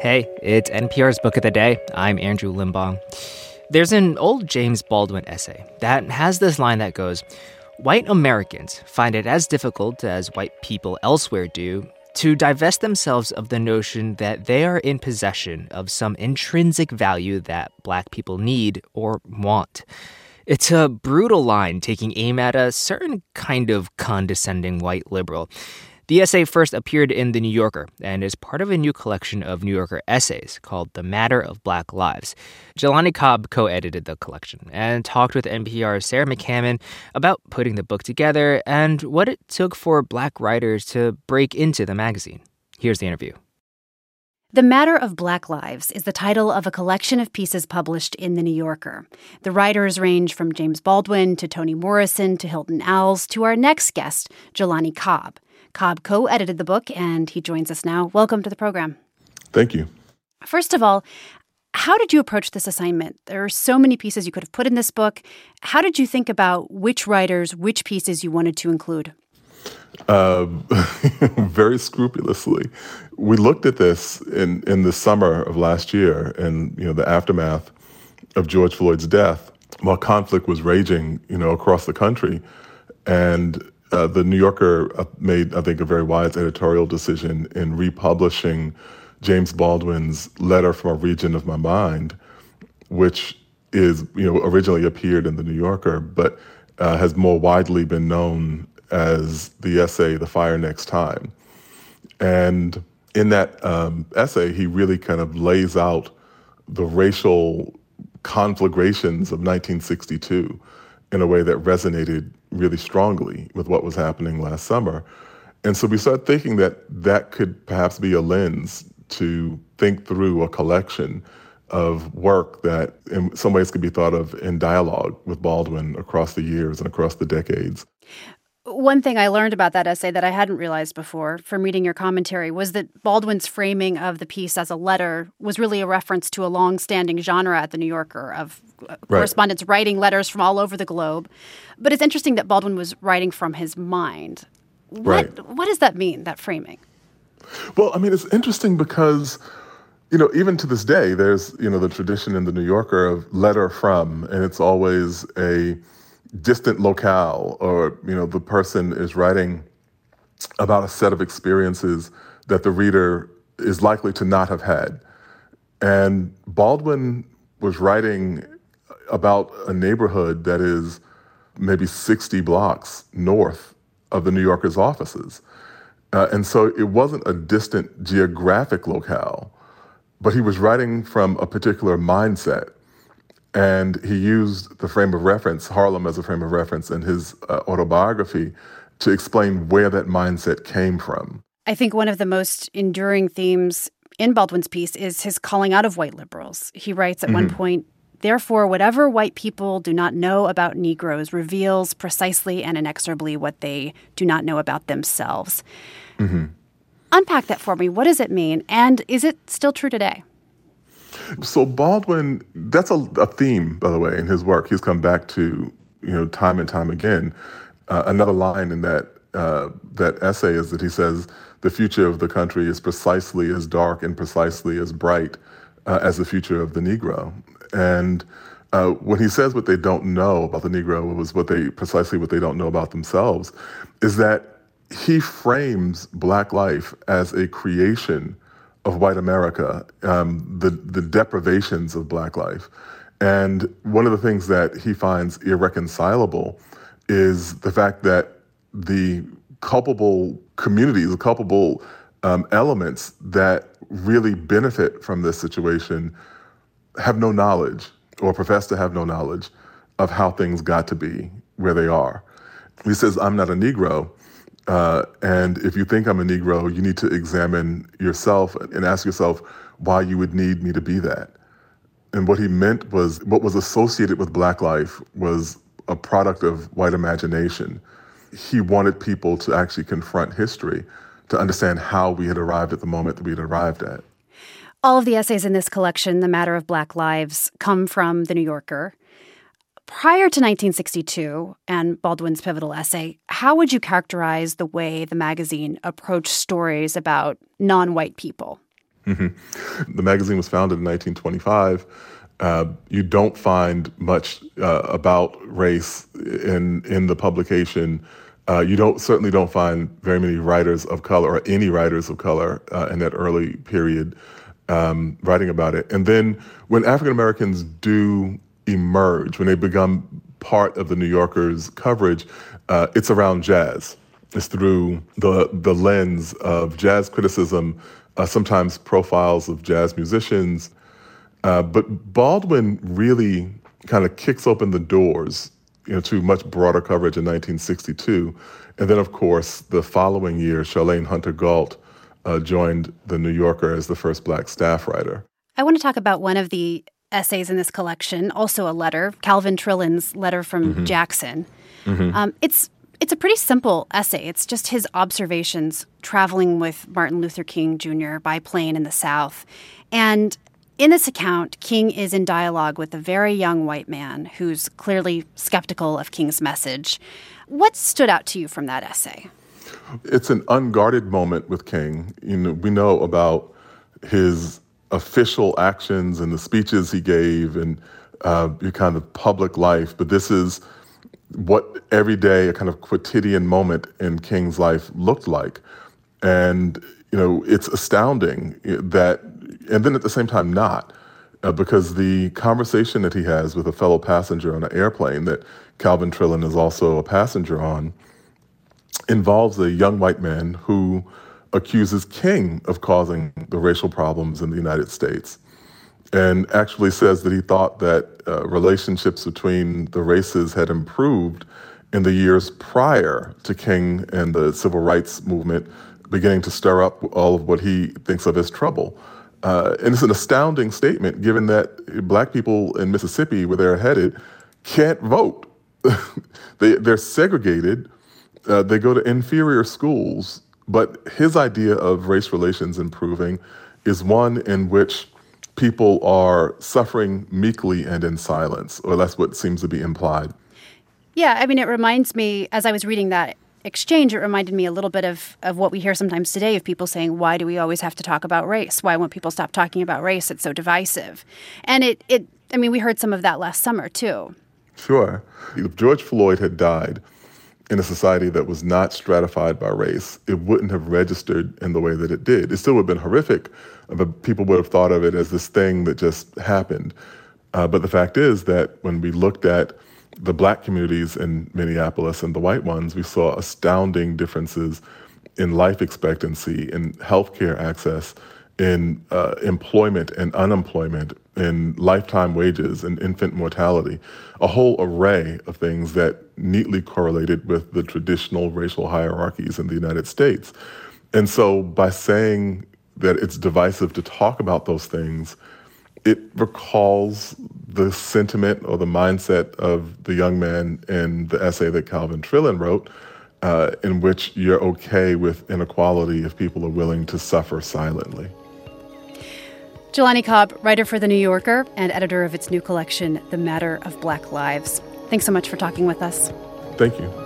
Hey, it's NPR's Book of the Day. I'm Andrew Limbong. There's an old James Baldwin essay that has this line that goes White Americans find it as difficult as white people elsewhere do to divest themselves of the notion that they are in possession of some intrinsic value that black people need or want. It's a brutal line taking aim at a certain kind of condescending white liberal. The essay first appeared in The New Yorker and is part of a new collection of New Yorker essays called The Matter of Black Lives. Jelani Cobb co edited the collection and talked with NPR's Sarah McCammon about putting the book together and what it took for black writers to break into the magazine. Here's the interview. The Matter of Black Lives is the title of a collection of pieces published in The New Yorker. The writers range from James Baldwin to Toni Morrison to Hilton Als to our next guest, Jelani Cobb. Cobb co edited the book, and he joins us now. Welcome to the program. Thank you. First of all, how did you approach this assignment? There are so many pieces you could have put in this book. How did you think about which writers, which pieces you wanted to include? Uh, very scrupulously. We looked at this in, in the summer of last year, and you know the aftermath of George Floyd's death, while conflict was raging, you know, across the country, and uh, the New Yorker uh, made, I think, a very wise editorial decision in republishing James Baldwin's Letter from a Region of My Mind, which is, you know, originally appeared in the New Yorker, but uh, has more widely been known as the essay "The Fire Next Time." And in that um, essay, he really kind of lays out the racial conflagrations of 1962 in a way that resonated really strongly with what was happening last summer. And so we started thinking that that could perhaps be a lens to think through a collection of work that in some ways could be thought of in dialogue with Baldwin across the years and across the decades. One thing I learned about that essay that I hadn't realized before from reading your commentary was that Baldwin's framing of the piece as a letter was really a reference to a long-standing genre at the New Yorker of uh, right. correspondents writing letters from all over the globe. But it's interesting that Baldwin was writing from his mind. What right. what does that mean, that framing? Well, I mean, it's interesting because you know, even to this day, there's, you know, the tradition in the New Yorker of letter from, and it's always a distant locale or you know the person is writing about a set of experiences that the reader is likely to not have had. And baldwin was writing about a neighborhood that is maybe 60 blocks north of the new yorker's offices. Uh, and so it wasn't a distant geographic locale but he was writing from a particular mindset and he used the frame of reference, Harlem as a frame of reference in his uh, autobiography to explain where that mindset came from. I think one of the most enduring themes in Baldwin's piece is his calling out of white liberals. He writes at mm-hmm. one point, Therefore, whatever white people do not know about Negroes reveals precisely and inexorably what they do not know about themselves. Mm-hmm. Unpack that for me. What does it mean? And is it still true today? So Baldwin, that's a, a, theme, by the way, in his work. He's come back to, you know, time and time again. Uh, another line in that uh, that essay is that he says the future of the country is precisely as dark and precisely as bright uh, as the future of the Negro. And uh, when he says what they don't know about the Negro was what they precisely what they don't know about themselves, is that he frames Black life as a creation of white America, um, the the deprivations of Black life, and one of the things that he finds irreconcilable is the fact that the culpable communities, the culpable um, elements that really benefit from this situation, have no knowledge or profess to have no knowledge of how things got to be where they are. He says, "I'm not a Negro." Uh, and if you think I'm a Negro, you need to examine yourself and ask yourself why you would need me to be that. And what he meant was what was associated with black life was a product of white imagination. He wanted people to actually confront history to understand how we had arrived at the moment that we had arrived at. All of the essays in this collection, The Matter of Black Lives, come from The New Yorker. Prior to 1962 and Baldwin's pivotal essay, how would you characterize the way the magazine approached stories about non white people? Mm-hmm. The magazine was founded in 1925. Uh, you don't find much uh, about race in in the publication. Uh, you don't certainly don't find very many writers of color or any writers of color uh, in that early period um, writing about it. And then when African Americans do emerge, when they become part of the New Yorker's coverage, uh, it's around jazz. It's through the the lens of jazz criticism, uh, sometimes profiles of jazz musicians. Uh, but Baldwin really kind of kicks open the doors you know, to much broader coverage in 1962. And then, of course, the following year, Charlayne Hunter Gault uh, joined The New Yorker as the first black staff writer. I want to talk about one of the essays in this collection, also a letter, Calvin Trillin's letter from mm-hmm. Jackson. Mm-hmm. Um, it's it's a pretty simple essay. It's just his observations traveling with Martin Luther King Jr. by plane in the South. And in this account, King is in dialogue with a very young white man who's clearly skeptical of King's message. What stood out to you from that essay? It's an unguarded moment with King. You know, we know about his official actions and the speeches he gave and uh, your kind of public life, but this is what every day a kind of quotidian moment in King's life looked like. And, you know, it's astounding that, and then at the same time, not. Uh, because the conversation that he has with a fellow passenger on an airplane that Calvin Trillin is also a passenger on involves a young white man who accuses King of causing the racial problems in the United States and actually says that he thought that uh, relationships between the races had improved in the years prior to King and the civil rights movement beginning to stir up all of what he thinks of as trouble. Uh, and it's an astounding statement given that black people in Mississippi, where they're headed, can't vote. they, they're segregated uh, they go to inferior schools, but his idea of race relations improving is one in which people are suffering meekly and in silence, or that's what seems to be implied. Yeah, I mean, it reminds me, as I was reading that exchange, it reminded me a little bit of, of what we hear sometimes today of people saying, why do we always have to talk about race? Why won't people stop talking about race? It's so divisive. And it, it I mean, we heard some of that last summer, too. Sure. If George Floyd had died, in a society that was not stratified by race, it wouldn't have registered in the way that it did. It still would have been horrific, but people would have thought of it as this thing that just happened. Uh, but the fact is that when we looked at the black communities in Minneapolis and the white ones, we saw astounding differences in life expectancy, in healthcare access, in uh, employment and unemployment, in lifetime wages and infant mortality, a whole array of things that neatly correlated with the traditional racial hierarchies in the United States. And so by saying that it's divisive to talk about those things, it recalls the sentiment or the mindset of the young man in the essay that Calvin Trillin wrote, uh, in which you're okay with inequality if people are willing to suffer silently. Jelani Cobb, writer for The New Yorker and editor of its new collection, The Matter of Black Lives. Thanks so much for talking with us. Thank you.